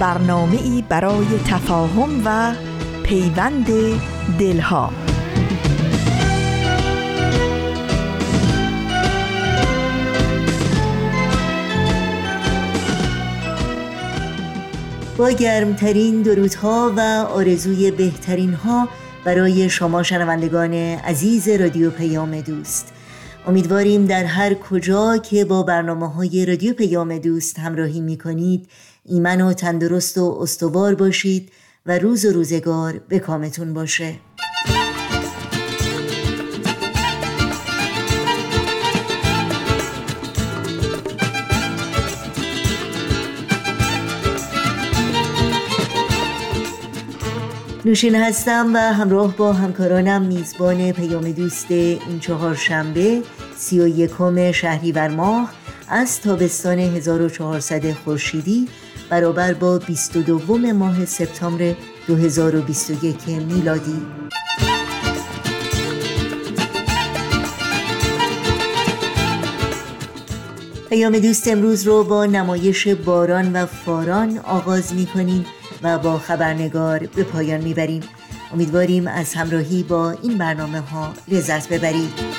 برنامه ای برای تفاهم و پیوند دلها. با گرمترین درودها و آرزوی بهترین ها برای شما شنوندگان عزیز رادیو پیام دوست. امیدواریم در هر کجا که با برنامه های رادیو پیام دوست همراهی می کنید ایمن و تندرست و استوار باشید و روز و روزگار به کامتون باشه. نوشین هستم و همراه با همکارانم میزبان پیام دوست این چهار شنبه سی و یکم شهریور ماه از تابستان 1400 خورشیدی برابر با 22 ماه سپتامبر 2021 میلادی. پیام دوست امروز رو با نمایش باران و فاران آغاز می کنیم و با خبرنگار به پایان می‌بریم. امیدواریم از همراهی با این برنامه ها لذت ببرید.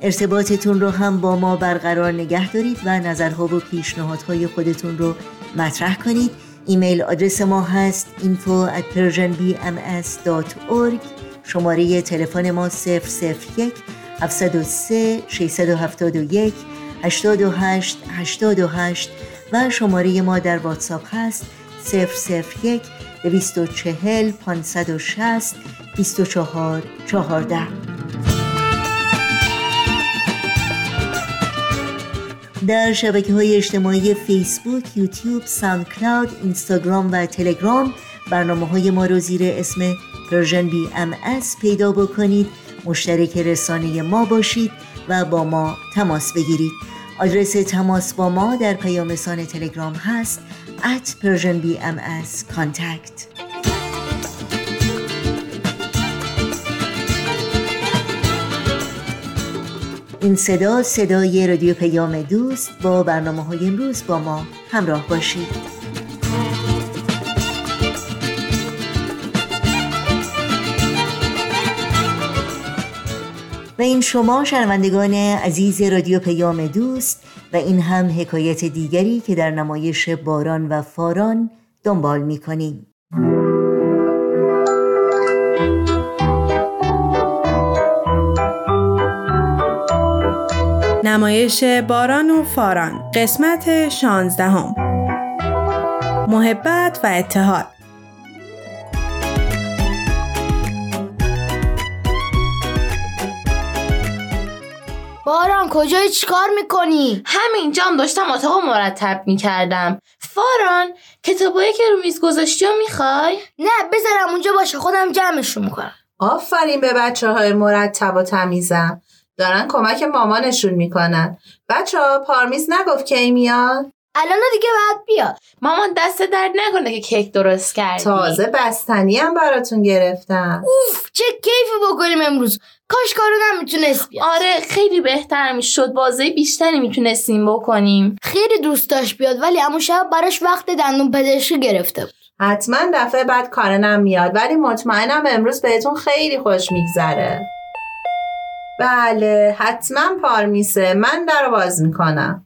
ارتباطتون رو هم با ما برقرار نگه دارید و نظرها و پیشنهادهای خودتون رو مطرح کنید. ایمیل آدرس ما هست info at persianbms.org شماره تلفن ما 001 703 671 828 828 و شماره ما در واتساپ هست 001 240 560 24 14 در شبکه های اجتماعی فیسبوک، یوتیوب، ساند کلاود، اینستاگرام و تلگرام برنامه های ما رو زیر اسم Persian BMS پیدا بکنید. مشترک رسانه ما باشید و با ما تماس بگیرید. آدرس تماس با ما در پیام تلگرام هست at persianbms contact. این صدا صدای رادیو پیام دوست با برنامه های امروز با ما همراه باشید و این شما شنوندگان عزیز رادیو پیام دوست و این هم حکایت دیگری که در نمایش باران و فاران دنبال می کنیم. نمایش باران و فاران. قسمت شانزدهم. محبت و اتحاد. باران کجای چیکار می‌کنی؟ همینجام داشتم اتاق مرتب می‌کردم. فاران کتابایی که رو میز گذاشتی و می‌خوای؟ نه بذارم اونجا باشه خودم جمعشون می‌کنم. آفرین به بچه های مرتب و تمیزم. دارن کمک مامانشون می‌کنن. بچه ها پارمیز نگفت کی میاد؟ الان دیگه باید بیاد. مامان دست درد نکنه که کیک درست کردی. تازه بستنی هم براتون گرفتم. اوف چه کیفی بکنیم امروز. کاش کارو نمی‌تونست بیاد. آره خیلی بهتر می‌شد. بازه بیشتری می‌تونستیم بکنیم. خیلی دوست داشت بیاد ولی امو شب براش وقت دندون پزشکی گرفته بود. حتما دفعه بعد کارنم میاد ولی مطمئنم امروز بهتون خیلی خوش میگذره. بله حتما پارمیسه من در باز می‌کنم.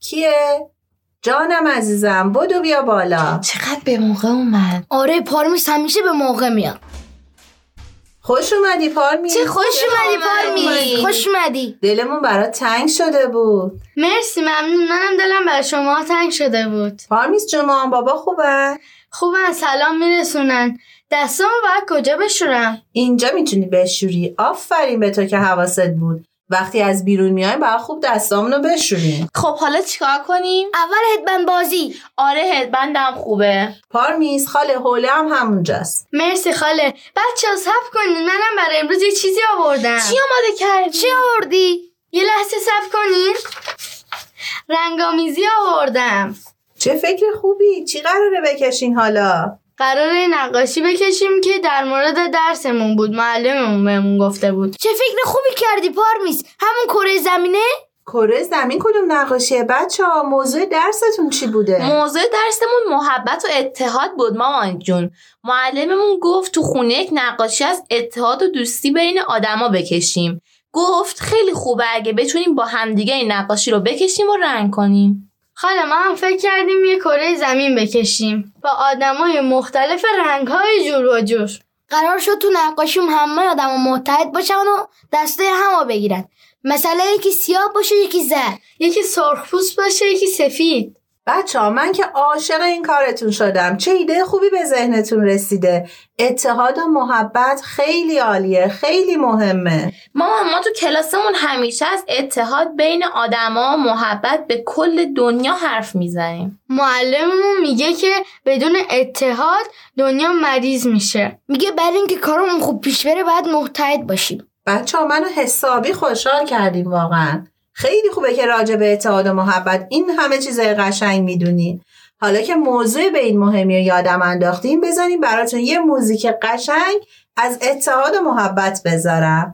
کیه؟ جانم عزیزم بدو بیا بالا. چقدر به موقع اومد؟ آره پارمیس همیشه به موقع میاد. خوش اومدی پارمیس چه خوش اومدی پارمیس خوش اومدی. دلمون برات تنگ شده بود. مرسی ممنون. منم دلم بر شما تنگ شده بود. پارمیس جمعه بابا خوبه؟ خوبه سلام میرسونن. دستامو باید کجا بشورم؟ اینجا می‌تونی بشوری. آفرین به تو که حواست بود. وقتی از بیرون میایم باید خوب دستامونو بشوریم خب حالا چیکار کنیم؟ اول هدبند بازی. آره هدبندم خوبه. پارمیز خاله حوله هم همونجاست. مرسی خاله. بچه ها سب کنید منم برای امروز یه چیزی آوردم. چی آماده کردی؟ چی آوردی؟ یه لحظه سب کنید رنگامیزی آوردم. چه فکر خوبی. چی قراره بکشین حالا؟ قرار نقاشی بکشیم که در مورد درسمون بود معلممون بهمون گفته بود. چه فکر خوبی کردی پارمیز؟ همون کره زمینه؟ کره زمین کدوم نقاشیه بچه ها موضوع درستون چی بوده؟ موضوع درسمون محبت و اتحاد بود مامان جون. معلممون گفت تو خونه یک نقاشی از اتحاد و دوستی بین آدما بکشیم. گفت خیلی خوبه اگه بتونیم با همدیگه این نقاشی رو بکشیم و رنگ کنیم. خاله ما هم فکر کردیم یه کره زمین بکشیم. با آدمای مختلف رنگهای جور و جور. قرار شد تو نقاشیم همه آدم متحد باشن و دسته همو بگیرن. مثلا یکی سیاه باشه یکی زرد. یکی سرخپوست باشه یکی سفید. بچه ها من که عاشق این کارتون شدم. چه ایده خوبی به ذهنتون رسیده؟ اتحاد و محبت خیلی عالیه خیلی مهمه. مامان ما تو کلاسمون همیشه از اتحاد بین آدما و محبت به کل دنیا حرف می‌زنیم. معلممون میگه که بدون اتحاد دنیا مریض میشه. میگه برای اینکه کارمون خوب پیش بره باید متحد باشیم. بچه ها منو حسابی خوشحال کردیم واقعا. خیلی خوبه که راجع به اتحاد و محبت این همه چیزای قشنگ می‌دونین حالا که موضوع به این مهمی و یادم انداختیم بذاریم براتون یه موزیک قشنگ از اتحاد و محبت بذارم.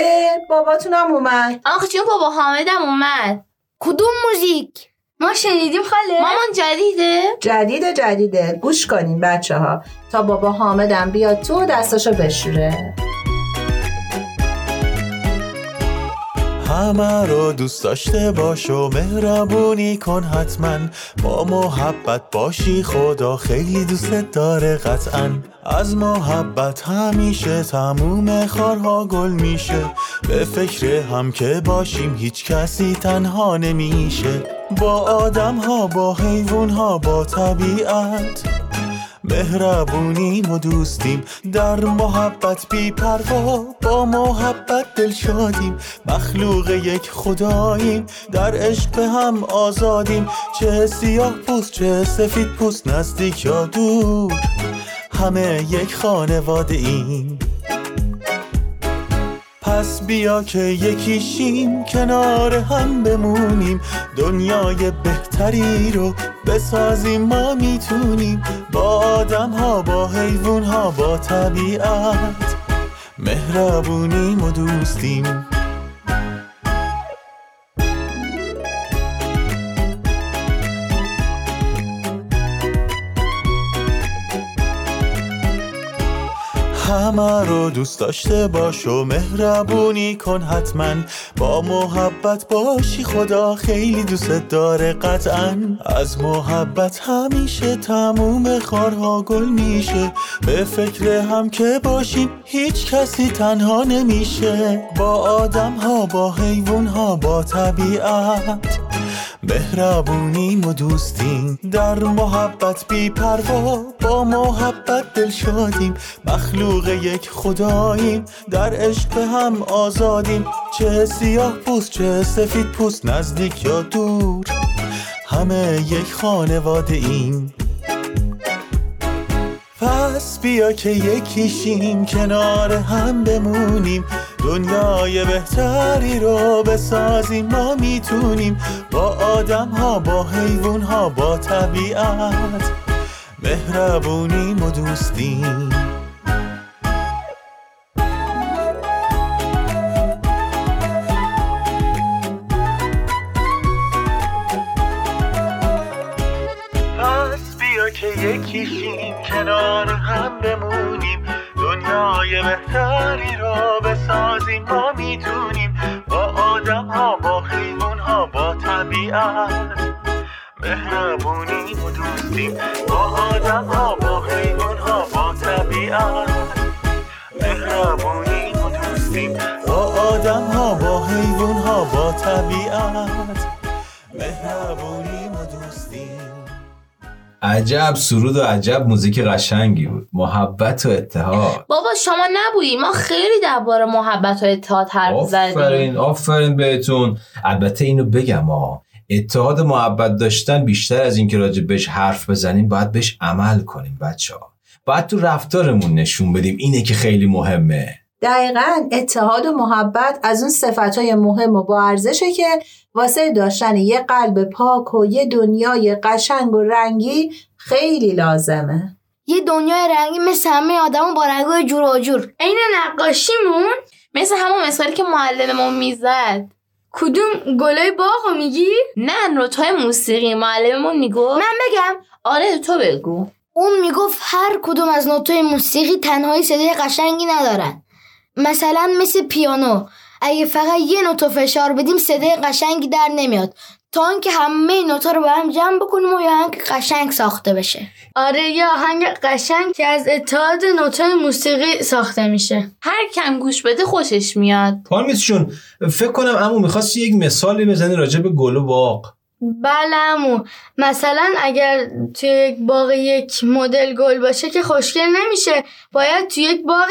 اه باباتونم اومد. آخ چون بابا حامدم اومد. کدوم موزیک؟ ما شنیدیم خاله. مامان جدیده؟ جدید جدیده. گوش کنین بچه ها تا بابا حامدم بیاد تو و دستاشو بشوره. همه رو دوست داشته باش و مهربونی کن حتما. با محبت باشی خدا خیلی دوستت داره قطعا. از محبت همیشه تموم خارها گل میشه. به فکر هم که باشیم هیچ کسی تنها نمیشه. با آدم ها با حیوان ها با طبیعت. مهربونیم و دوستیم. در محبت بی پروا با محبت دل شادیم. مخلوق یک خداییم. در عشق به هم آزادیم. چه سیاه پوست چه سفید پوست نزدیک یا دور. همه یک خانواده ایم. پس بیا که یکیشیم. کنار هم بمونیم. دنیای بهتری رو بسازیم ما می‌تونیم. با آدم ها با حیوان ها با طبیعت. مهربونیم و دوستیم. رو دوست داشته باش و مهربونی کن حتما. با محبت باشی خدا خیلی دوستت داره قطعا. از محبت همیشه تموم خارها گل میشه. به فکر هم که باشیم هیچ کسی تنها نمیشه. با آدم ها با حیوان ها با طبیعت. مهربونیم و دوستیم در محبت بی پروا با محبت دل شادیم. مخلوق یک خداییم در عشق هم آزادیم. چه سیاه پوست چه سفید پوست نزدیک یا دور. همه یک خانواده ایم. پس بیا که یکیشیم کنار هم بمونیم. دنیای بهتری رو بسازیم. ما می‌تونیم با آدم ها با حیوان ها با طبیعت مهربونیم و دوستیم. یکیشیم کنار هم بمونیم. دنیای بهتری را بسازیم. ما می‌تونیم با آدم ها با حیوان ها با طبیعت. مهربونیم و دوستیم. با آدم ها با حیوان ها با طبیعت. مهربونیم و دوستیم. با آدم ها با حیوان ها با طبیعت. مهربونیم و دوستیم. عجب سرود و عجب موزیک قشنگی بود. محبت و اتحاد. بابا شما نبودی. ما خیلی درباره محبت و اتحاد حرف زدیم. آفرین آفرین بهتون. البته اینو بگم ها اتحاد و محبت داشتن بیشتر از اینکه راجع بهش حرف بزنیم باید بهش عمل کنیم بچه ها باید تو رفتارمون نشون بدیم. اینه که خیلی مهمه. دقیقا اتحاد و محبت از اون صفت مهم و با ارزشه که واسه داشتن یه قلب پاک و یه دنیای قشنگ و رنگی خیلی لازمه. یه دنیای رنگی مثل همه آدم با رنگای جور و جور. عین نقاشیمون مثل همون مثالی که معلممون می‌زد. کدوم گلای باغو میگی؟ نه نوتای موسیقی. معلممون میگو من بگم. آره تو بگو. اون می‌گفت هر کدوم از نوتای موسیقی تنهایی صدای قشنگی ندارن. مثلا مثل پیانو. اگه فقط یه نوتو فشار بدیم صدای قشنگی در نمیاد. تا اینکه همه نوتا رو با هم جمع بکنیم و یه آهنگ قشنگ ساخته بشه. آره یه آهنگ قشنگ که از اتحاد نوتای موسیقی ساخته میشه. هر کم گوش بده خوشش میاد. پارمیس جون فکر کنم عمو می‌خواستی یک مثالی بزنی راجع به گل و باغ. بلمو. مثلا اگر توی یک باغ یک مدل گل باشه که خوشگل نمیشه باید توی یک باغ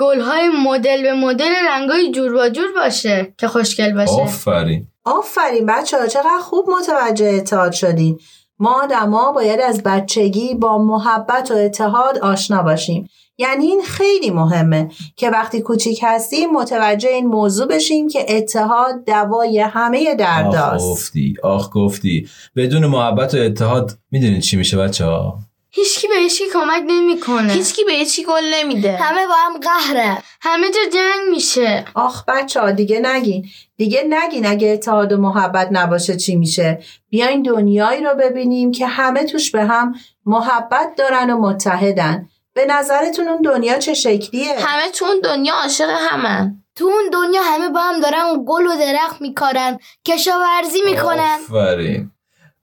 گلهای مدل به مدل رنگای جور با جور باشه که خوشگل باشه. آفرین. آفرین بچه ها چقدر خوب متوجه اتحاد شدین. ما آدما باید از بچگی با محبت و اتحاد آشنا باشیم. یعنی این خیلی مهمه که وقتی کوچیک هستیم متوجه این موضوع بشیم که اتحاد دوای همه درداست آخ گفتی آخ گفتی بدون محبت و اتحاد می‌دونید چی میشه بچه ها هیچکی به هیچکی کمک نمی‌کنه. هیچکی به هیچکی گل نمیده. همه با هم قهره. همه جا جنگ میشه. آخ بچه ها دیگه نگین. دیگه نگین اگه اتحاد و محبت نباشه چی میشه؟ بیاین دنیایی رو ببینیم که همه توش به هم محبت دارن و متحدن. به نظرتون اون دنیا چه شکلیه؟ همه تو اون دنیا عاشق همن. تو اون دنیا همه با هم دارن گل و درخت میکارن کشاورزی می‌کنن. آفرین.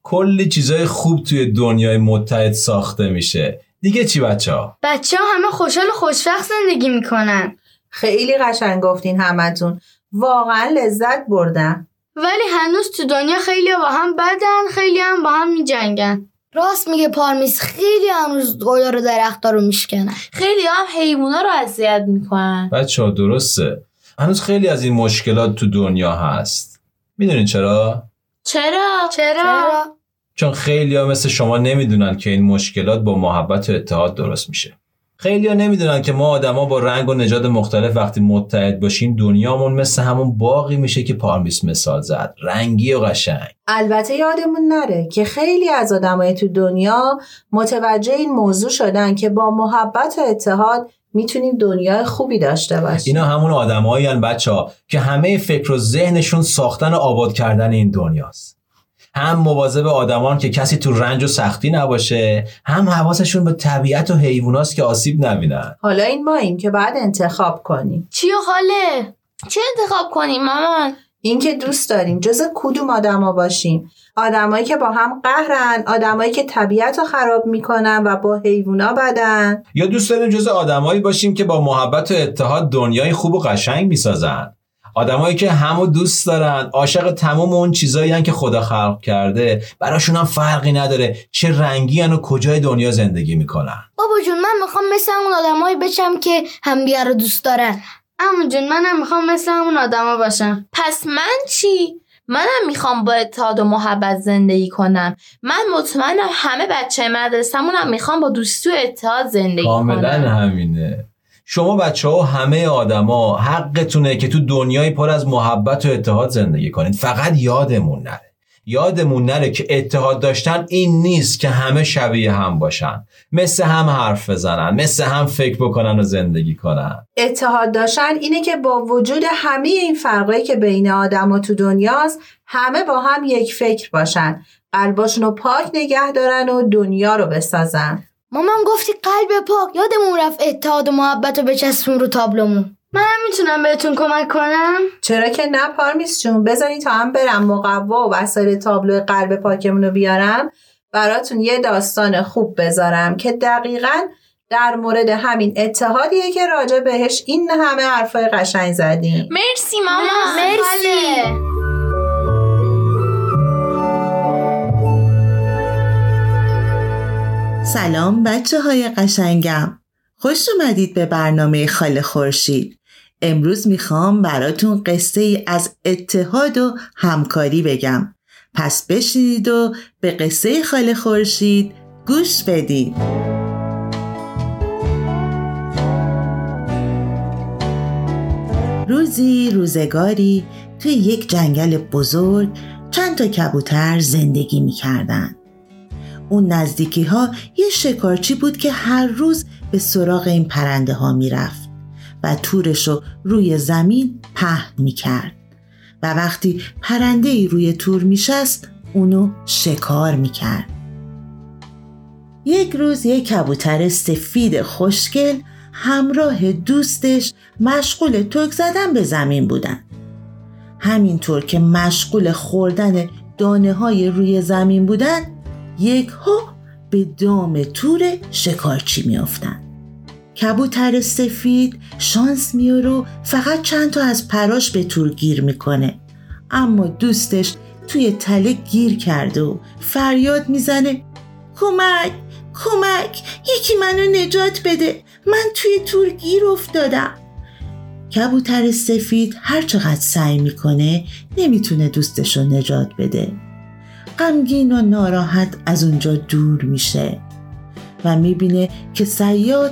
کلی چیزای خوب توی دنیای متحد ساخته میشه. دیگه چی بچه ها؟ بچه ها همه خوشحال و زندگی می‌کنن. خیلی قشنگ گفتین همتون. واقعا لذت بردم. ولی هنوز تو دنیا خیلی با هم بدن خیلی هم با هم میجنگن. راست میگه پارمیس خیلی هنوز گلا رو درختا رو میشکنن خیلی هم حیونا رو اذیت می‌کنن بچه ها درسته هنوز خیلی از این مشکلات تو دنیا هست می‌دونین چرا؟ چرا؟ چرا؟ چرا؟ چون خیلی ها مثل شما نمی‌دونن که این مشکلات با محبت و اتحاد درست میشه خیلیا نمی‌دونن که ما آدما با رنگ و نژاد مختلف وقتی متحد باشیم دنیامون مثل همون باقی میشه که پارمیس مثال زد. رنگی و قشنگ. البته یادمون نره که خیلی از آدمای تو دنیا متوجه این موضوع شدن که با محبت و اتحاد می‌تونیم دنیای خوبی داشته باشیم. اینا همون آدمایی بچه ها که همه فکر و ذهنشون ساختن و آباد کردن این دنیاست. هم مواظب آدمان که کسی تو رنج و سختی نباشه هم حواسشون به طبیعت و حیواناست که آسیب نبینن. حالا این ما این که بعد انتخاب کنیم. چی و حاله؟ چه انتخاب کنیم مامان؟ اینکه دوست داریم جز کدوم آدما باشیم؟ آدمایی که با هم قهرن آدمایی که طبیعت رو خراب می‌کنن و با حیوونا بدن. یا دوست داریم جز آدمایی باشیم که با محبت و اتحاد دنیای خوب و قشنگ می‌سازن. آدمایی که همو دوست دارن عاشق تمام اون چیزایی که خدا خلق کرده براشون هم فرقی نداره چه رنگی و کجای دنیا زندگی می‌کنن. بابا جون من می‌خوام مثل اون آدمایی بشم که همدیگه رو دوست دارن. اما جون منم می‌خوام مثل اون آدما باشم. پس من چی؟ منم می‌خوام با اتحاد و محبت زندگی کنم. من مطمئنم همه بچه مدرسه‌مون هم می‌خوام با دوستی و اتحاد زندگی کنم کاملا همینه. شما بچه ها و همه آدما حقتونه که تو دنیای پر از محبت و اتحاد زندگی کنید. فقط یادمون نره. یادمون نره که اتحاد داشتن این نیست که همه شبیه هم باشن. مثل هم حرف بزنن مثل هم فکر بکنن و زندگی کنن. اتحاد داشتن اینه که با وجود همه این فرقایی که بین آدما تو دنیاست همه با هم یک فکر باشن. قلباشون رو پاک نگه دارن و دنیا رو بسازن. مامان گفتی قلب پاک یادمون رفت اتحاد و محبت رو بچسبون رو تابلومون. منم می‌تونم بهتون کمک کنم؟ چرا که نه پارمیس جون. بزنی تا هم برم مقوا و وسایل تابلو قلب پاکمون رو بیارم. براتون یه داستان خوب بذارم که دقیقا در مورد همین اتحادیه که راجع بهش این همه حرفای قشنگ زدیم. مرسی ماما مرسی, مرسی. سلام بچه های قشنگم. خوش اومدید به برنامه خاله خورشید. امروز می‌خوام براتون قصه ای از اتحاد و همکاری بگم. پس بشینید و به قصه خاله خورشید گوش بدید روزی روزگاری توی یک جنگل بزرگ چند تا کبوتر زندگی می‌کردن. اون نزدیکی ها یه شکارچی بود که هر روز به سراغ این پرنده ها می‌رفت و تورش رو روی زمین پهن می‌کرد. و وقتی پرنده ای روی تور میشست اونو شکار می‌کرد. یک روز یک کبوتر سفید خوشگل همراه دوستش مشغول تک زدن به زمین بودن. همینطور که مشغول خوردن دانه های روی زمین بودن یک ها به دام تور شکارچی میافتند. کبوتر سفید شانس میاره و فقط چند تا از پراش به تور گیر می‌کنه. اما دوستش توی تله گیر کرده و فریاد می‌زنه کمک کمک یکی منو نجات بده. من توی تور گیر افتادم. کبوتر سفید هر چقدر سعی می‌کنه نمی‌تونه دوستش رو نجات بده. غمگین و ناراحت از اونجا دور میشه و می‌بینه که سیاد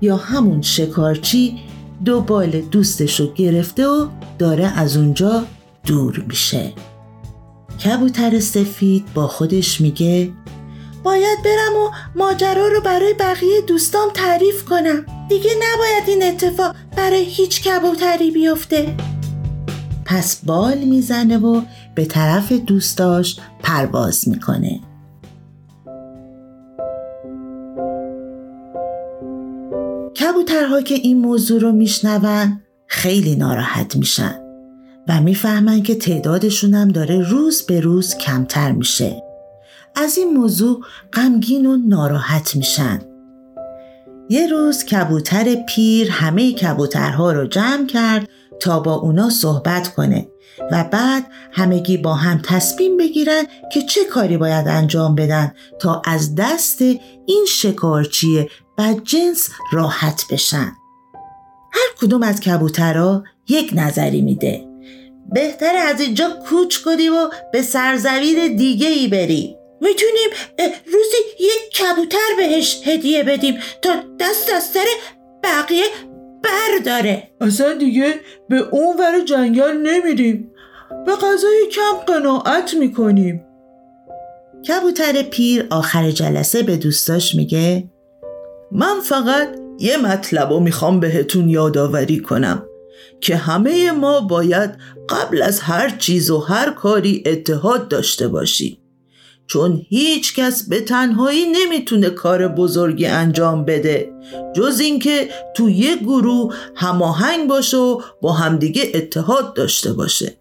یا همون شکارچی دو بال دوستش رو گرفته و داره از اونجا دور میشه. کبوتر سفید با خودش میگه باید برم و ماجرا رو برای بقیه دوستام تعریف کنم. دیگه نباید این اتفاق برای هیچ کبوتری بیفته. پس بال می‌زنه و به طرف دوستاش پرواز می‌کنه. کبوترها که این موضوع رو میشنون خیلی ناراحت میشن و می‌فهمن که تعدادشون هم داره روز به روز کمتر میشه. از این موضوع غمگین و ناراحت میشن. یه روز کبوتر پیر همه کبوترها رو جمع کرد تا با اونا صحبت کنه. و بعد همگی با هم تصمیم بگیرن که چه کاری باید انجام بدن تا از دست این شکارچی بدجنس راحت بشن. هر کدوم از کبوترها یک نظری میده. بهتر از اینجا کوچ کنی و به سرزمین دیگه ای بری می‌تونیم روزی یک کبوتر بهش هدیه بدیم تا دست از سر بقیه برداره. اصلا دیگه به اون ور جنگل نمیریم. به غذای کم قناعت می‌کنیم. کبوتر پیر آخر جلسه به دوستاش میگه من فقط یه مطلب رو می‌خوام بهتون یادآوری کنم که همه ما باید قبل از هر چیز و هر کاری اتحاد داشته باشیم. چون هیچ کس به تنهایی نمی‌تونه کار بزرگی انجام بده. جز اینکه تو یک گروه هماهنگ باشه و با همدیگه اتحاد داشته باشه.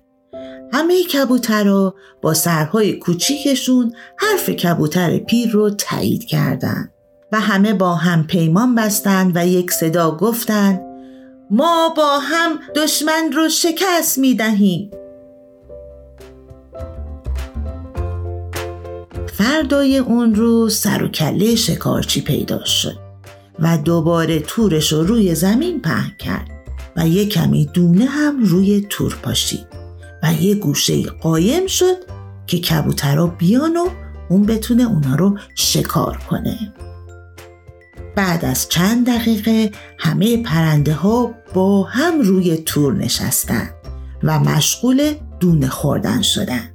همه کبوترها با سرهای کوچیکشون حرف کبوتر پیر رو تایید کردند و همه با هم پیمان بستند و یک صدا گفتند ما با هم دشمن رو شکست می دهیم فردای اون رو سر و کله شکارچی پیدا شد و دوباره تورش رو روی زمین پهن کرد و یه کمی دونه هم روی تور پاشید و یه گوشه قایم شد که کبوترها بیان و اون بتونه اونا رو شکار کنه. بعد از چند دقیقه همه پرنده ها با هم روی تور نشستن و مشغول دونه خوردن شدن.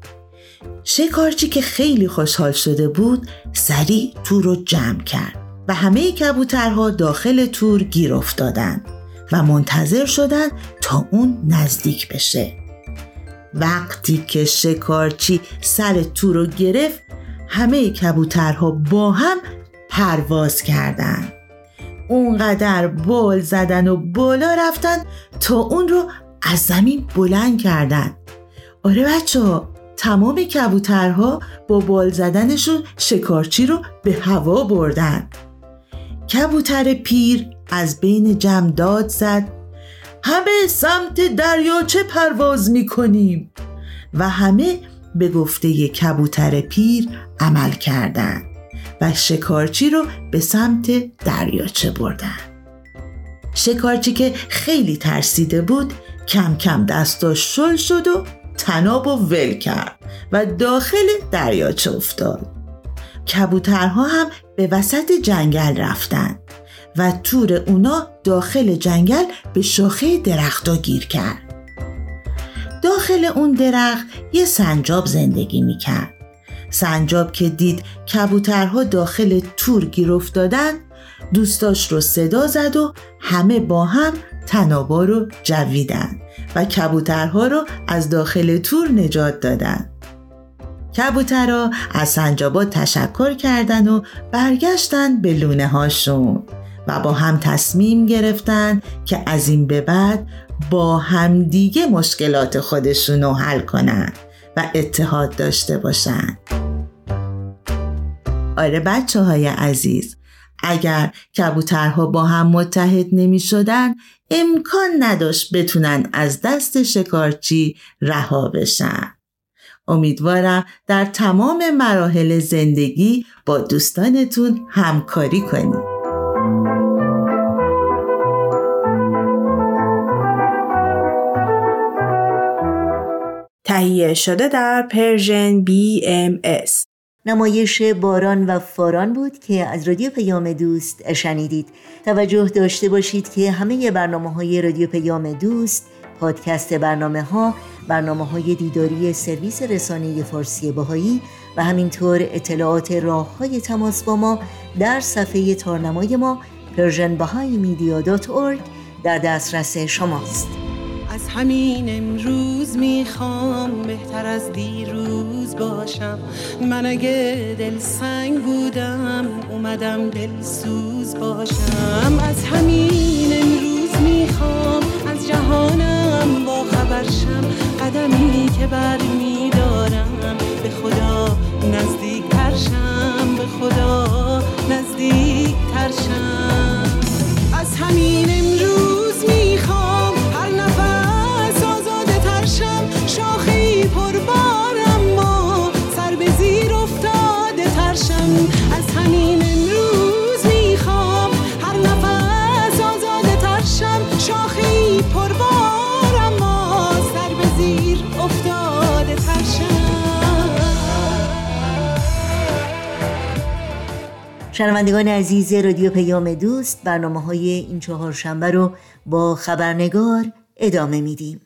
شکارچی که خیلی خوشحال شده بود سریع تور رو جمع کرد و همه کبوترها داخل تور گیر افتادن و منتظر شدن تا اون نزدیک بشه وقتی که شکارچی سر تور رو گرفت همه کبوترها با هم پرواز کردند. اونقدر بال زدن و بالا رفتن تا اون رو از زمین بلند کردن آره بچه تمام کبوترها با بال زدنشون شکارچی رو به هوا بردن. کبوتر پیر از بین جمع داد زد. همه سمت دریاچه پرواز می‌کنیم. و همه به گفته کبوتر پیر عمل کردند و شکارچی رو به سمت دریاچه بردن. شکارچی که خیلی ترسیده بود کم کم دستاش شل شد و تناب و ول کرد و داخل دریاچه افتاد. کبوترها هم به وسط جنگل رفتن و تور اونا داخل جنگل به شاخه درختا گیر کرد. داخل اون درخت یه سنجاب زندگی می‌کرد. سنجاب که دید کبوترها داخل تور گیر افتادن دوستاش رو صدا زد و همه با هم تنابا رو جویدن و کبوترها رو از داخل تور نجات دادن. کبوترها از سنجابات تشکر کردن و برگشتن به لونه هاشون و با هم تصمیم گرفتن که از این به بعد با همدیگه مشکلات خودشون رو حل کنن و اتحاد داشته باشن. آره بچه های عزیز اگر کبوترها با هم متحد نمی شدن امکان نداشت بتونن از دست شکارچی رها بشن. امیدوارم در تمام مراحل زندگی با دوستانتون همکاری کنید تهیه شده در پرژن BMS نمایش باران و فاران بود که از رادیو پیام دوست شنیدید. توجه داشته باشید که همه برنامه های رادیو پیام دوست پادکست برنامه ها برنامه های دیداری سرویس رسانه فارسی باهایی و همینطور اطلاعات راه های تماس با ما در صفحه تارنمای ما persianbahaimedia.org در دسترس شماست. همین امروز می‌خوام بهتر از دیروز باشم. من اگه دل سنگ بودم اومدم دل سوز باشم. از همین امروز می‌خوام از جهانم با خبرشم قدمی که بر میدارم به خدا نزدیک ترشم به خدا نزدیک ترشم از همین امروز می‌خوام شنوندگان عزیز رادیو پیام دوست برنامه های این چهار شنبه رو با خبرنگار ادامه میدیم.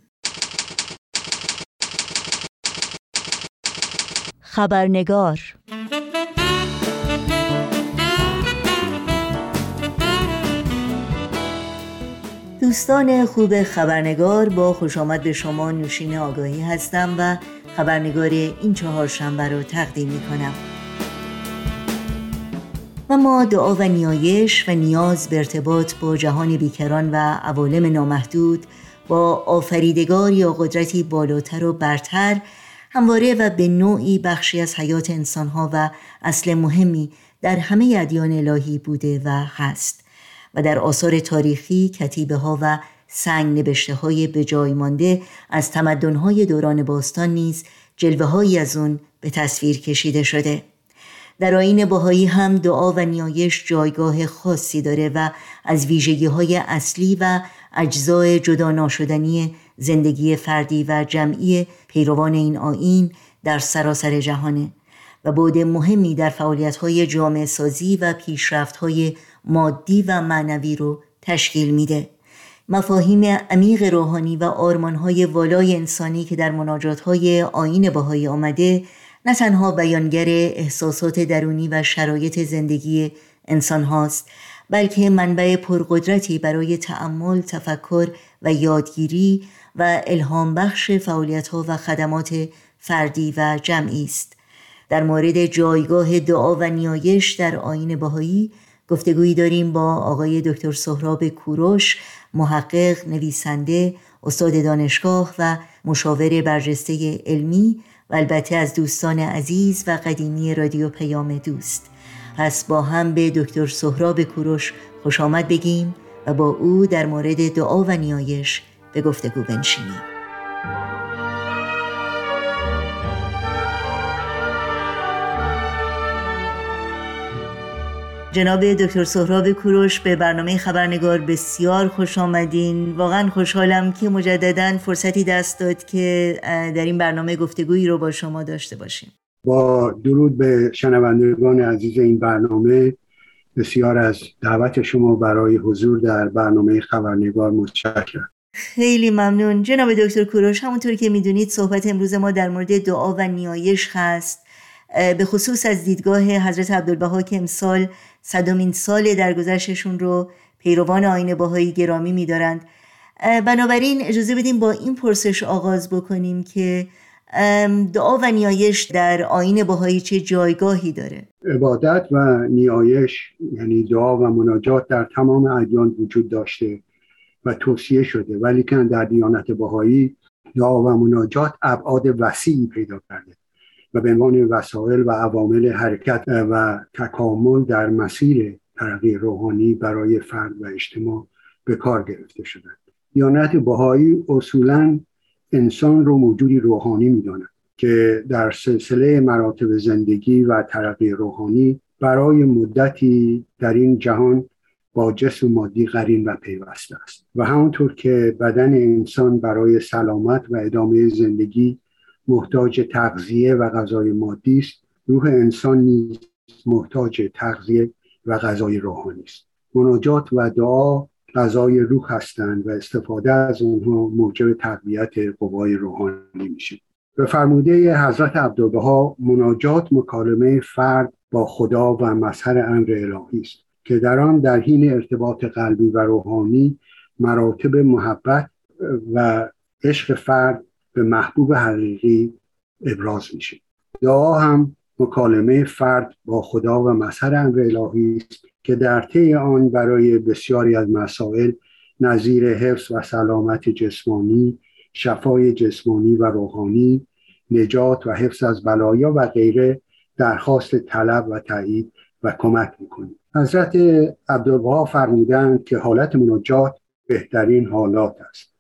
خبرنگار دوستان خوب خبرنگار با خوش آمد به شما نوشین آگاهی هستم و خبرنگار این چهار شنبه رو تقدیم می کنم و ما دعا و نیایش و نیاز به ارتباط با جهان بیکران و عوالم نامحدود با آفریدگار یا قدرتی بالاتر و برتر همواره و به نوعی بخشی از حیات انسانها و اصل مهمی در همه ادیان الهی بوده و هست و در آثار تاریخی کتیبه ها و سنگ نبشته های به جای مانده از تمدن های دوران باستان نیز جلوه هایی از اون به تصویر کشیده شده. در آین باهایی هم دعا و نیایش جایگاه خاصی داره و از ویژگی های اصلی و اجزای جدا ناشدنی زندگی فردی و جمعی پیروان این آین در سراسر جهانه و بعد مهمی در فعالیت های جامعه سازی و پیشرفت های مادی و معنوی رو تشکیل میده. مفاهیم عمیق روحانی و آرمان های والای انسانی که در مناجات های آین باهایی آمده نه تنها بیانگر احساسات درونی و شرایط زندگی انسان هاست بلکه منبع پرقدرتی برای تأمل، تفکر و یادگیری و الهام بخش فعالیت ها و خدمات فردی و جمعی است. در مورد جایگاه دعا و نیایش در آین باهایی گفتگویی داریم با آقای دکتر سهراب کوروش محقق، نویسنده، استاد دانشگاه و مشاور برجسته علمی و البته از دوستان عزیز و قدیمی رادیو پیام دوست. پس با هم به دکتر سهراب کوروش خوش آمد بگیم و با او در مورد دعا و نیایش به گفتگو بنشینیم. جناب دکتر سهراب کوروش به برنامه خبرنگار بسیار خوش آمدین. واقعا خوشحالم که مجددا فرصتی دست داد که در این برنامه گفتگویی رو با شما داشته باشیم. با درود به شنوندگان عزیز این برنامه بسیار از دعوت شما برای حضور در برنامه خبرنگار متشکرم. خیلی ممنون. جناب دکتر کوروش همونطور که می‌دونید صحبت امروز ما در مورد دعا و نیایش هست. به خصوص از دیدگاه حضرت عبدالبها که امسال صدامین سال درگذشتشون رو پیروان آین باهایی گرامی میدارند. بنابراین اجازه بدیم با این پرسش آغاز بکنیم که دعا و نیایش در آین باهایی چه جایگاهی داره؟ عبادت و نیایش یعنی دعا و مناجات در تمام ادیان وجود داشته و توصیه شده. ولی که در دیانت باهایی دعا و مناجات ابعاد وسیعی پیدا کرده. و به عنوان وسایل و عوامل حرکت و تکامل در مسیر ترقی روحانی برای فرد و اجتماع به کار گرفته شدند. دیانت بهایی اصولا انسان رو موجودی روحانی می‌داند که در سلسله مراتب زندگی و ترقی روحانی برای مدتی در این جهان با جسم مادی قرین و پیوسته است. و همونطور که بدن انسان برای سلامت و ادامه زندگی محتاج تغذیه و غذای مادی است. روح انسان نیز محتاج تغذیه و غذای روحانی است. مناجات و دعا غذای روح هستند و استفاده از اونها موجب تقویت قوای روحانی میشه. به فرموده حضرت عبدالبها مناجات مکالمه فرد با خدا و مظهر امر الهی است که در آن در حین ارتباط قلبی و روحانی مراتب محبت و عشق فرد به محبوب حقیقی ابراز میشه دعا هم مکالمه فرد با خدا و مظهر امر الهی است که در طی آن برای بسیاری از مسائل نظیر حفظ و سلامت جسمانی شفای جسمانی و روحانی نجات و حفظ از بلایا و غیره درخواست طلب و تایید و کمک می‌کنید حضرت عبدالبها فرمودند که حالت مناجات بهترین حالات است.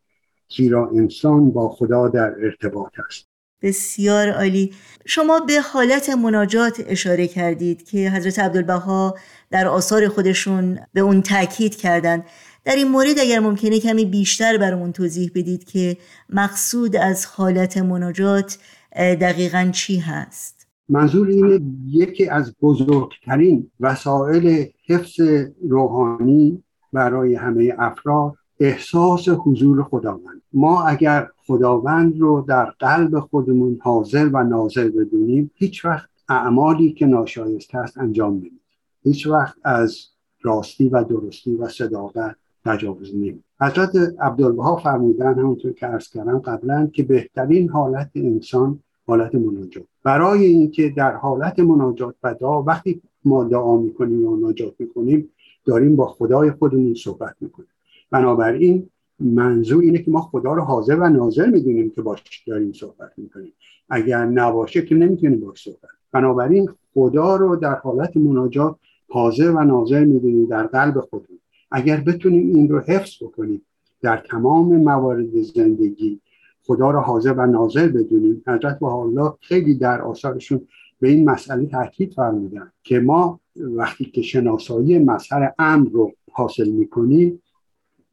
زیرا انسان با خدا در ارتباط است. بسیار عالی. شما به حالت مناجات اشاره کردید که حضرت عبدالبها در آثار خودشون به اون تاکید کردند. در این مورد اگر ممکنه کمی بیشتر برامون توضیح بدید که مقصود از حالت مناجات دقیقا چی هست؟ منظور اینه یکی از بزرگترین وسایل حفظ روحانی برای همه افراد احساس حضور خداوند. ما اگر خداوند رو در قلب خودمون حاضر و ناظر بدونیم هیچ وقت اعمالی که ناشایسته است انجام نمید هیچ وقت از راستی و درستی و صداقت تجاوز نمید حضرت عبدالبها فرمودن همونطور که ارز کردم قبلا که بهترین حالت انسان حالت مناجات. برای اینکه در حالت مناجات و دعا وقتی ما دعا می‌کنیم یا مناجات می‌کنیم داریم با خدای خودمون صحبت می‌کنیم. بنابراین منظور اینه که ما خدا رو حاضر و ناظر می‌دونیم که باش داریم صحبت می‌کنیم. اگر نباشه که نمی‌تونیم باش صحبت بنابراین خدا رو در حالت مناجات حاضر و ناظر می‌دونیم در قلب خودمون. اگر بتونیم این رو حفظ بکنیم در تمام موارد زندگی خدا رو حاضر و ناظر بدونیم. حضرت و الله خیلی در آثارشون به این مسئله تاکید فرمودن که ما وقتی که شناسایی مظهر امر رو حاصل می‌کنیم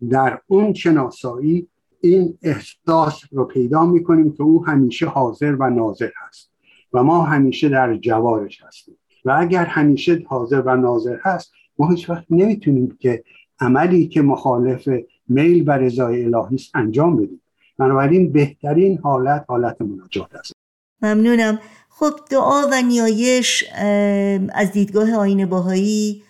در اون شناسایی این احساس رو پیدا می‌کنیم که او همیشه حاضر و ناظر هست و ما همیشه در جوارش هستیم. و اگر همیشه حاضر و ناظر هست ما هیچ وقت نمی‌تونیم که عملی که مخالف میل و رضای الهی است انجام بدیم. بنابراین بهترین حالت حالت مناجات است. ممنونم. خب دعا و نیایش از دیدگاه آین باهایی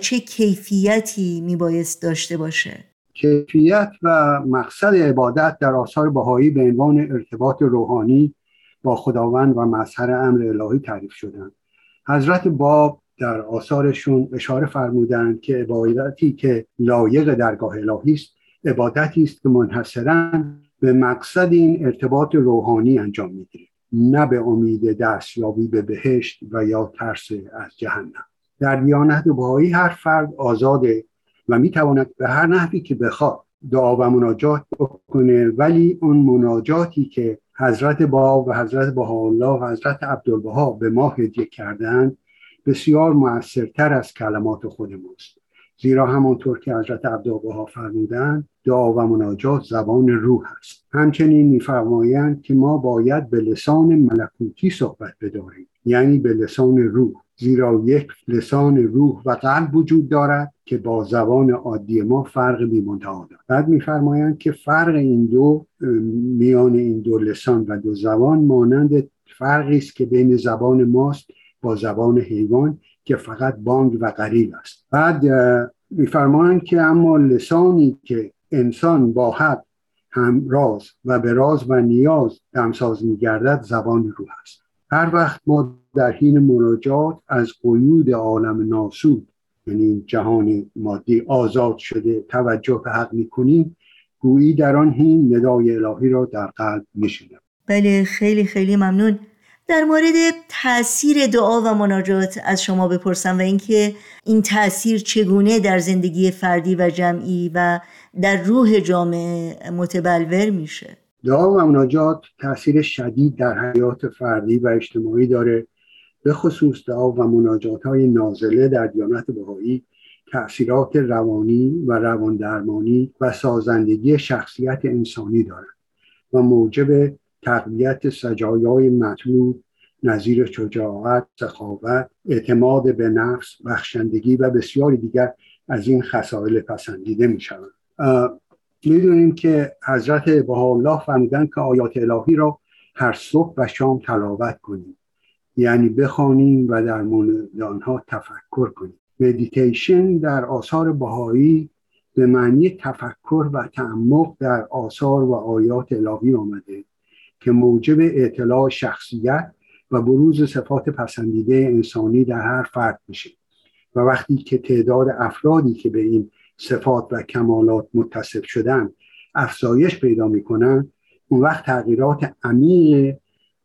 چه کیفیتی میبایست داشته باشه؟ کیفیت و مقصد عبادت در آثار بهایی به عنوان ارتباط روحانی با خداوند و مظهر امر الهی تعریف شدند. حضرت باب در آثارشون اشاره فرمودند که عبادتی که لایق درگاه الهی است عبادتی است که منحصرا به مقصد این ارتباط روحانی انجام می‌گیرد نه به امید دستیابی به بهشت و یا ترس از جهنم. در دیانت بهایی هر فرد آزاده و می‌تواند به هر نحوی که بخواد دعا و مناجات بکنه ولی اون مناجاتی که حضرت با و حضرت الله و حضرت عبدالبها به ما هدیه کردن بسیار موثرتر از کلمات خود ماست. زیرا همانطور که حضرت عبدالبها فرمودند دعا و مناجات زبان روح است. همچنین میفرمایند که ما باید به لسان ملکوتی صحبت بداریم یعنی به لسان روح. زیرا یک لسان روح و قلب وجود دارد که با زبان عادی ما فرق بیمنتها دارد بعد میفرمایند که فرق این دو میان این دو لسان و دو زبان مانند فرقی است که بین زبان ماست با زبان حیوان که فقط بانگ و غریب است. بعد میفرمایند که اما لسانی که انسان با حق هم راز و به راز و نیاز دمساز میگردد زبان روح است. هر وقت ما در حین مناجات از قیود عالم ناسود یعنی جهان مادی آزاد شده توجه به حق می‌کنیم گویی در آن حین ندای الهی را در قلب میشنم بله خیلی خیلی ممنون. در مورد تاثیر دعا و مناجات از شما بپرسم و اینکه این تاثیر چگونه در زندگی فردی و جمعی و در روح جامعه متبلور میشه؟ دعا و مناجات تاثیر شدید در حیات فردی و اجتماعی داره. به خصوص دعا و مناجات های نازله در دیانت بهایی تأثیرات روانی و روان درمانی و سازندگی شخصیت انسانی دارد و موجب تقویت سجایای مطلوب نظیر شجاعت، سخاوت، اعتماد به نفس، بخشندگی و بسیاری دیگر از این خصایل پسندیده می شوند. می‌دونیم که حضرت بهاءالله فرمودن که آیات الهی را هر صبح و شام تلاوت کنیم یعنی بخوانیم و در مورد آنها تفکر کنیم. مدیتیشن در آثار بهایی به معنی تفکر و تعمق در آثار و آیات الهی آمده که موجب اطلاع شخصیت و بروز صفات پسندیده انسانی در هر فرد میشه. و وقتی که تعداد افرادی که به این صفات و کمالات متصف شدن افزایش پیدا می‌کنن اون وقت تغییرات عمیق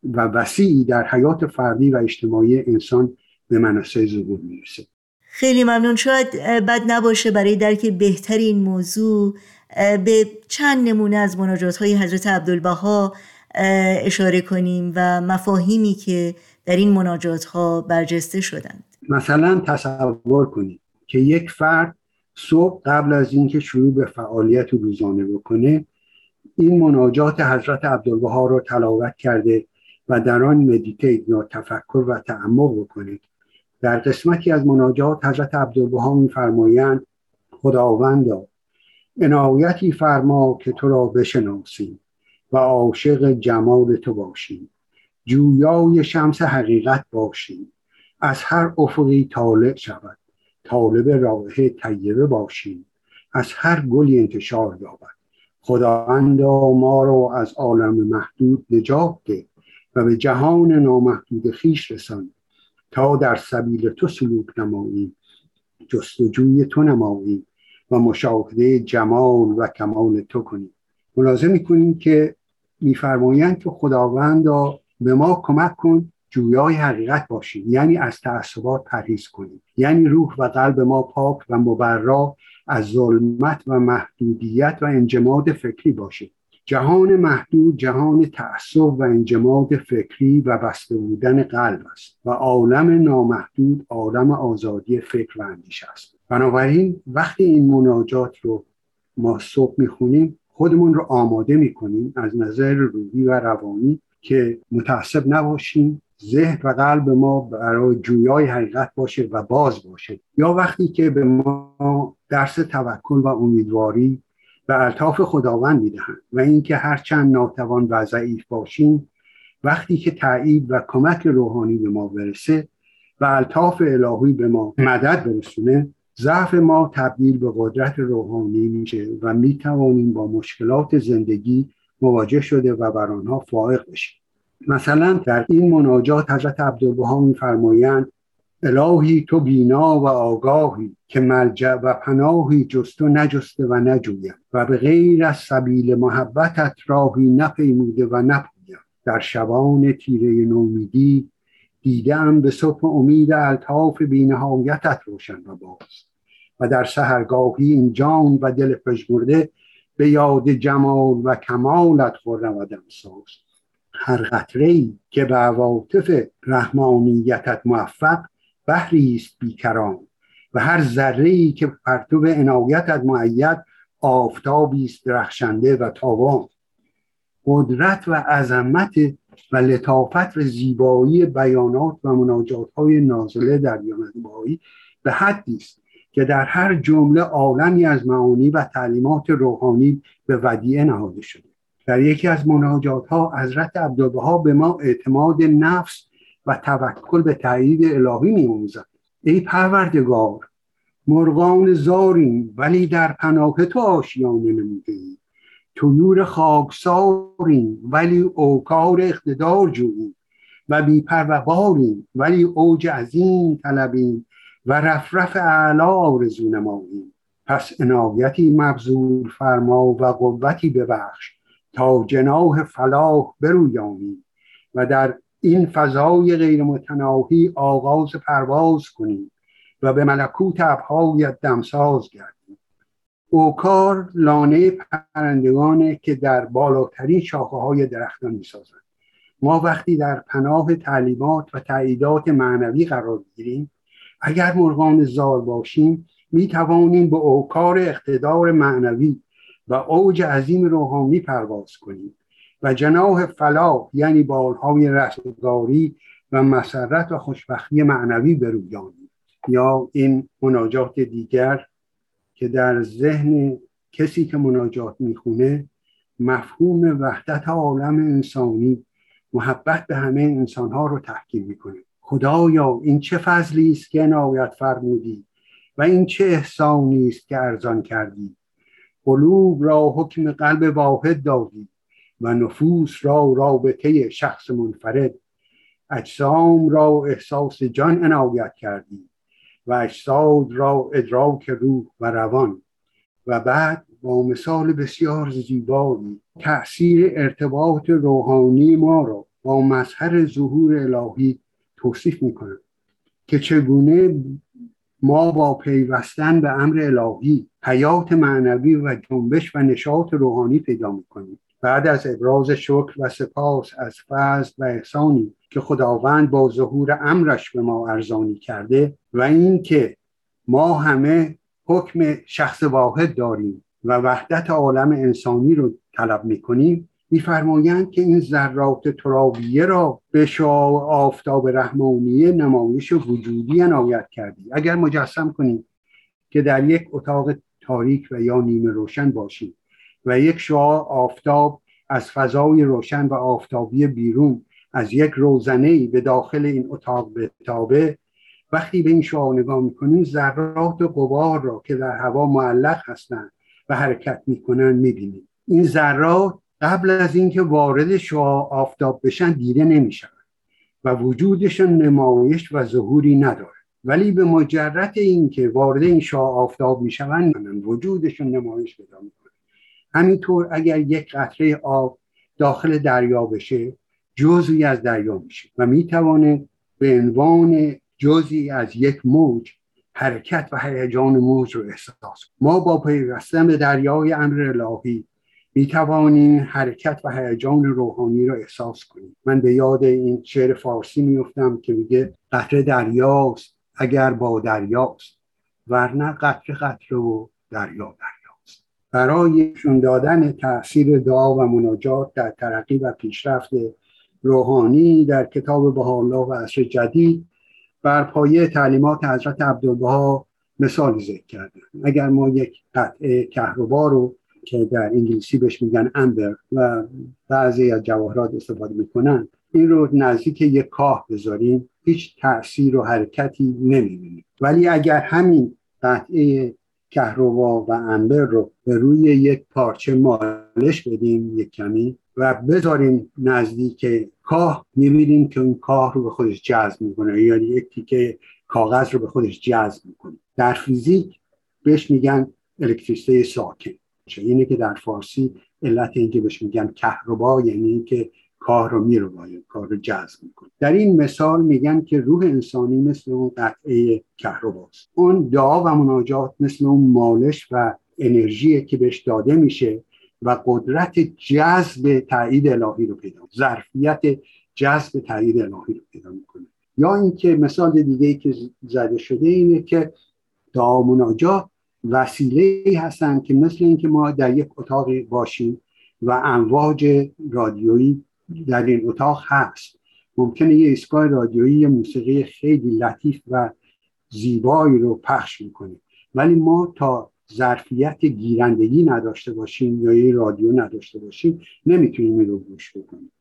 و وسیعی در حیات فردی و اجتماعی انسان به منصه ظهور می‌رسه. خیلی ممنون. شاید بد نباشه برای درک بهتر این موضوع به چند نمونه از مناجات های حضرت عبدالبها اشاره کنیم و مفاهیمی که در این مناجات ها برجسته شدند. مثلا تصور کنید که یک فرد صبح قبل از اینکه شروع به فعالیت روزانه بکنه این مناجات حضرت عبدالبها رو تلاوت کرده و در آن مدیتیت یا تفکر و تعمق بکنید. در قسمتی از مناجات حضرت عبدالبها میفرمایند خداوندا عنایتی فرما که تو را بشناسیم و عاشق جمال تو باشیم. جویای شمس حقیقت باشیم. از هر افقی طالع شود. طالب راه طیبه باشیم. از هر گلی انتشار یابد. خداوندا ما را از عالم محدود نجات ده و به جهان نامحدود خیش رسان تا در سبیل تو سلوک نماییم جستجوی تو نماییم و مشاهده جمال و کمال تو کنیم ملاحظه می‌کنیم که میفرمایند که خداوند به ما کمک کن جویای حقیقت باشیم. یعنی از تعصبات پرهیز کنیم. یعنی روح و قلب ما پاک و مبرا از ظلمت و محدودیت و انجماد فکری باشیم. جهان محدود جهان تعصب و انجماد فکری و بسته بودن قلب است و عالم نامحدود عالم آزادی فکر و اندیشه است. بنابراین وقتی این مناجات رو ما صبح می‌خونیم خودمون رو آماده می‌کنیم از نظر روحی و روانی که متعصب نباشیم ذهن و قلب ما برای جویای حقیقت باشه و باز باشه. یا وقتی که به ما درس توکل و امیدواری و الطاف خداوند می‌دهند و اینکه هرچند ناتوان و ضعیف باشیم وقتی که تایید و کمک روحانی به ما برسه و الطاف الهی به ما مدد برسونه ضعف ما تبدیل به قدرت روحانی میشه و می‌توانیم با مشکلات زندگی مواجه شده و بر آنها فائق بشیم. مثلا در این مناجات حضرت عبدالبها میفرمایند الهی تو بینا و آگاهی که ملجع و پناهی جستو نجسته و نجویم و به غیر از سبیل محبتت راهی نپیموده و نپویم. در شبان تیره نومیدی دیدم به صبح امید الطاف بینهایتت روشن و باز. و در سهرگاهی این جان و دل پژمرده به یاد جمال و کمالت خورم و دمساز هر قطره ای که به عواطف رحمانیتت موفق بحری است بیکران و هر ذره ای که پرتو عنایت از معید آفتابی است درخشنده و تابان. قدرت و عظمت و لطافت و زیبایی بیانات و مناجات های نازله در دیانت بهایی به حدی است که در هر جمله عالمی از معانی و تعلیمات روحانی به ودیعه نهاده شده. در یکی از مناجات ها حضرت عبدالبها به ما اعتماد نفس و توکل به تایید الهی میموزد ای پروردگار مرغان زاریم ولی در پناه تو آشیانه نموده ایم تویور خاکساریم ولی اوکار اقتدار جوییم و بیپرواریم ولی اوج عظیم طلبیم. و رفرف اعلا آرزو نماییم. پس عنایتی مبذول فرما و قوتی ببخش تا جناح فلاح برویانیم. و در این فضای غیر متناهی آغاز پرواز کنیم و به ملکوت ابهایت دمساز گردیم اوکار لانه پرندگانه که در بالاترین شاخه های درختان می سازند. ما وقتی در پناه تعلیمات و تعییدات معنوی قرار گیریم اگر مرغان زار باشیم می توانیم به اوکار اقتدار معنوی و اوج عظیم روحانی پرواز کنیم و جناح فلاح یعنی بالهای رستگاری و مسرت و خوشبختی معنوی برویانیم یا این مناجات دیگر که در ذهن کسی که مناجات می‌خونه مفهوم وحدت عالم انسانی محبت به همه انسانها رو تحکیم می‌کنه. خدایا این چه فضلی است که عنایت فرمودی و این چه احسانی است که ارزان کردی؟ قلوب را حکم قلب واحد دادی. و نفوس را رابطه شخص منفرد. اجسام را احساس جان عنایت کردی و اجساد را ادراک روح و روان. و بعد با مثال بسیار زیبایی تأثیر ارتباط روحانی ما را با مظهر ظهور الهی توصیف می‌کنه که چگونه ما با پیوستن به امر الهی حیات معنوی و جنبش و نشاط روحانی پیدا می‌کنیم. بعد از ابراز شکر و سپاس از فضل و احسانی که خداوند با ظهور امرش به ما ارزانی کرده و اینکه ما همه حکم شخص واحد داریم و وحدت عالم انسانی رو طلب می‌کنیم میفرمایند که این ذرات ترابیه را به شعاع آفتاب رحمانیه نمایش وجودی عنایت کردی. اگر مجسم کنیم که در یک اتاق تاریک و یا نیمه روشن باشیم. و یک شعاع آفتاب از فضای روشن و آفتابی بیرون از یک روزنه به داخل این اتاق بتابه. وقتی به این شعاع نگاه می‌کنیم ذرات قبار را که در هوا معلق هستند و حرکت می‌کنن می‌بینیم. این ذرات قبل از اینکه وارد شعاع آفتاب بشن دیده نمیشن و وجودشون نمایش و ظهوری نداره ولی به مجرد اینکه وارد این شعاع آفتاب می‌شوند وجودشون نمایش پیدا می‌کنه. همینطور اگر یک قطره آب داخل دریا بشه جزوی از دریا میشه و می‌توانه به عنوان جزی از یک موج حرکت و هیجان موج رو احساس ما با پیوستن به دریای امر الهی می توانیم حرکت و هیجان روحانی رو احساس کنیم. من به یاد این شعر فارسی میفتم که میگه قطره دریاست اگر با دریاست ورنه قطره قطره و دریا دریاست برای شون دادن تاثیر دعا و مناجات در ترقی و پیشرفت روحانی در کتاب بهاءالله و عصر جدید بر پایه تعلیمات حضرت عبدالبها مثال ذکر کردن. اگر ما یک قطعه کهربا رو که در انگلیسی بهش میگن امبر و بعضی از جواهرات استفاده می‌کنن این رو نزدیک یک کاه بذاریم هیچ تاثیر و حرکتی نمی‌بینیم. ولی اگر همین قطعه کهربا و انبر رو به روی یک پارچه مالش بدیم یک کمی و بذاریم نزدیک کاه. می‌بینیم که اون کاه رو به خودش جذب می‌کنه یعنی یک تیکه کاغذ رو به خودش جذب می‌کنه. در فیزیک بهش میگن الکتریسته ساکن. اینه که در فارسی علت اینکه بهش میگن کهربا یعنی اینکه کار رو میروایه کار رو جذب می‌کنه در این مثال میگن که روح انسانی مثل اون قطعه کهرباست. اون دعا و مناجات مثل اون مالش و انرژی که بهش داده میشه و قدرت جذب تایید الهی رو پیدا ظرفیت جذب تایید الهی رو پیدا می‌کنه. یا اینکه مثال دیگه ای که زده شده اینه که دعا مناجات وسیله هستن که مثل اینکه ما در یک اتاق باشیم و امواج رادیویی در این اتاق هست. ممکنه یه ایستگاه رادیویی موسیقی خیلی لطیف و زیبایی رو پخش می‌کنه. ولی ما تا ظرفیت گیرندگی نداشته باشیم یا یه رادیو نداشته باشیم نمی‌تونیم این رو گوش بکنیم.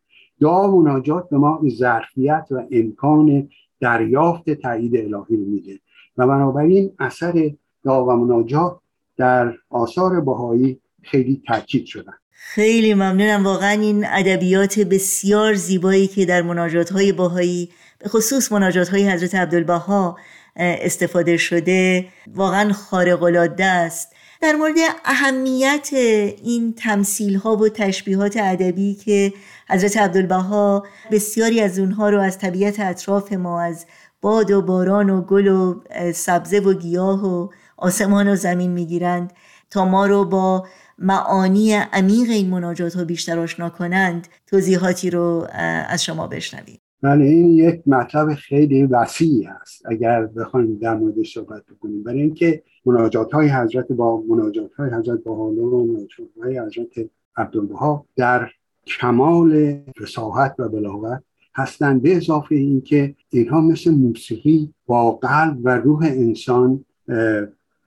دعا و مناجات به ما ظرفیت و امکان دریافت تایید الهی رو میده. و بنابراین اثر دعا و مناجات در آثار بهایی خیلی تاکید شدن. خیلی ممنونم. واقعا این ادبیات بسیار زیبایی که در مناجات های باهایی به خصوص مناجات های حضرت عبدالبها استفاده شده واقعا خارق العاده است. در مورد اهمیت این تمثیل ها و تشبیهات ادبی که حضرت عبدالبها بسیاری از اونها رو از طبیعت اطراف ما از باد و باران و گل و سبزه و گیاه و آسمان و زمین می‌گیرند تا ما رو با معانی عمیق این مناجات ها بیشتر آشنا کنند توضیحاتی رو از شما بشنویم. بله این یک مطلب خیلی وسیعی است اگر بخوایم در موردش صحبت بکنیم. برای اینکه مناجات های حضرت با مناجات های حضرت با و مناجات های حضرت عبدالبها در کمال فساحت و بلاغت هستند به اضافه اینکه اینها مثل موسیقی با قلب و روح انسان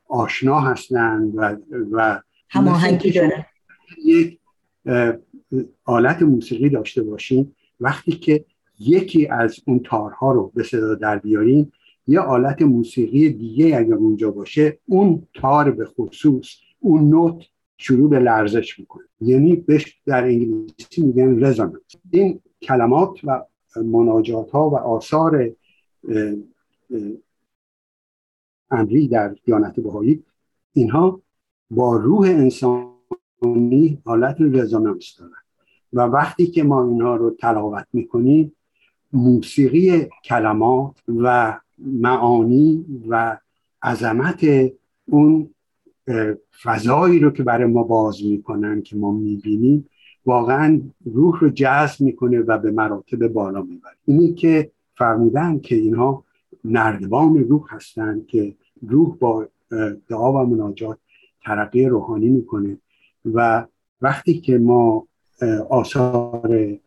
آشنا هستند و, و هماهنگی دارن یک آلت موسیقی داشته باشیم وقتی که یکی از اون تارها رو به صدا در بیاریم یه آلت موسیقی دیگه اگر اونجا باشه اون تار به خصوص اون نوت شروع به لرزش می‌کنه. یعنی بهش در انگلیسی میگن رزونانس این کلمات و مناجات ها و آثار امری در دیانت بهایی اینها با روح انسانی حالت رزونانس دارن و وقتی که ما اینها رو تلاوت می‌کنیم موسیقی کلمات و معانی و عظمت اون فضایی رو که برای ما باز می‌کنن که ما می‌بینیم واقعا روح رو جذب می‌کنه و به مراتب بالا می‌بره. اینی که فرمودن که اینها نردبان روح هستند که روح با دعا و مناجات ترقی روحانی می‌کنه. و وقتی که ما آثار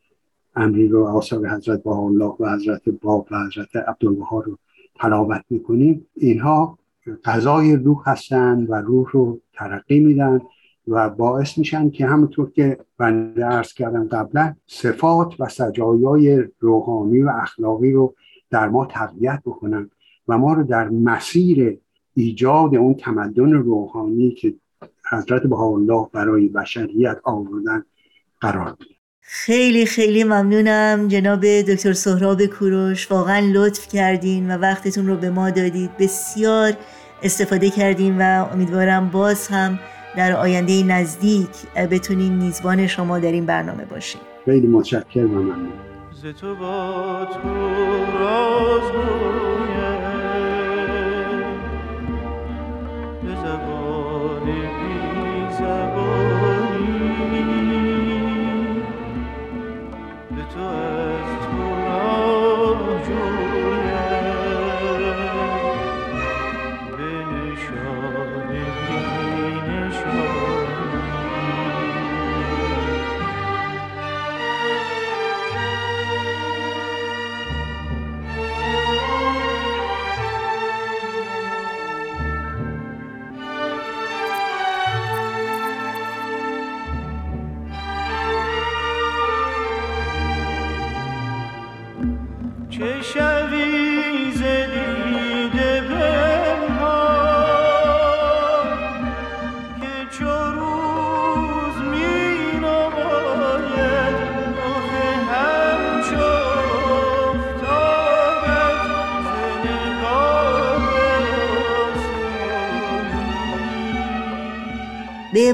امری رو آثار حضرت الله و حضرت باب و حضرت عبدالبها رو تلاوت می‌کنیم اینها غذای روح هستند و روح رو ترقی میدن و باعث میشن که همونطور که بنده ارز کردم قبلا صفات و سجایای روحانی و اخلاقی رو در ما تقویت بکنن و ما رو در مسیر ایجاد اون تمدن روحانی که حضرت الله برای بشریت آوردن قرار بده خیلی خیلی ممنونم جناب دکتر سهراب کوروش. واقعا لطف کردین و وقتتون رو به ما دادید. بسیار استفاده کردیم و امیدوارم باز هم در آینده نزدیک بتونین میزبان شما در این برنامه باشیم خیلی متشکرم و ممنون.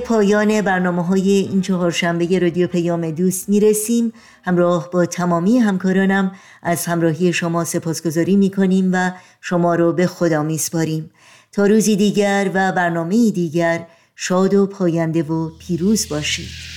پایان برنامه های این چهارشنبه رادیو پیام دوست می‌رسیم. همراه با تمامی همکارانم از همراهی شما سپاسگزاری می‌کنیم و شما رو به خدا میسپاریم. تا روزی دیگر و برنامه دیگر شاد و پاینده و پیروز باشید.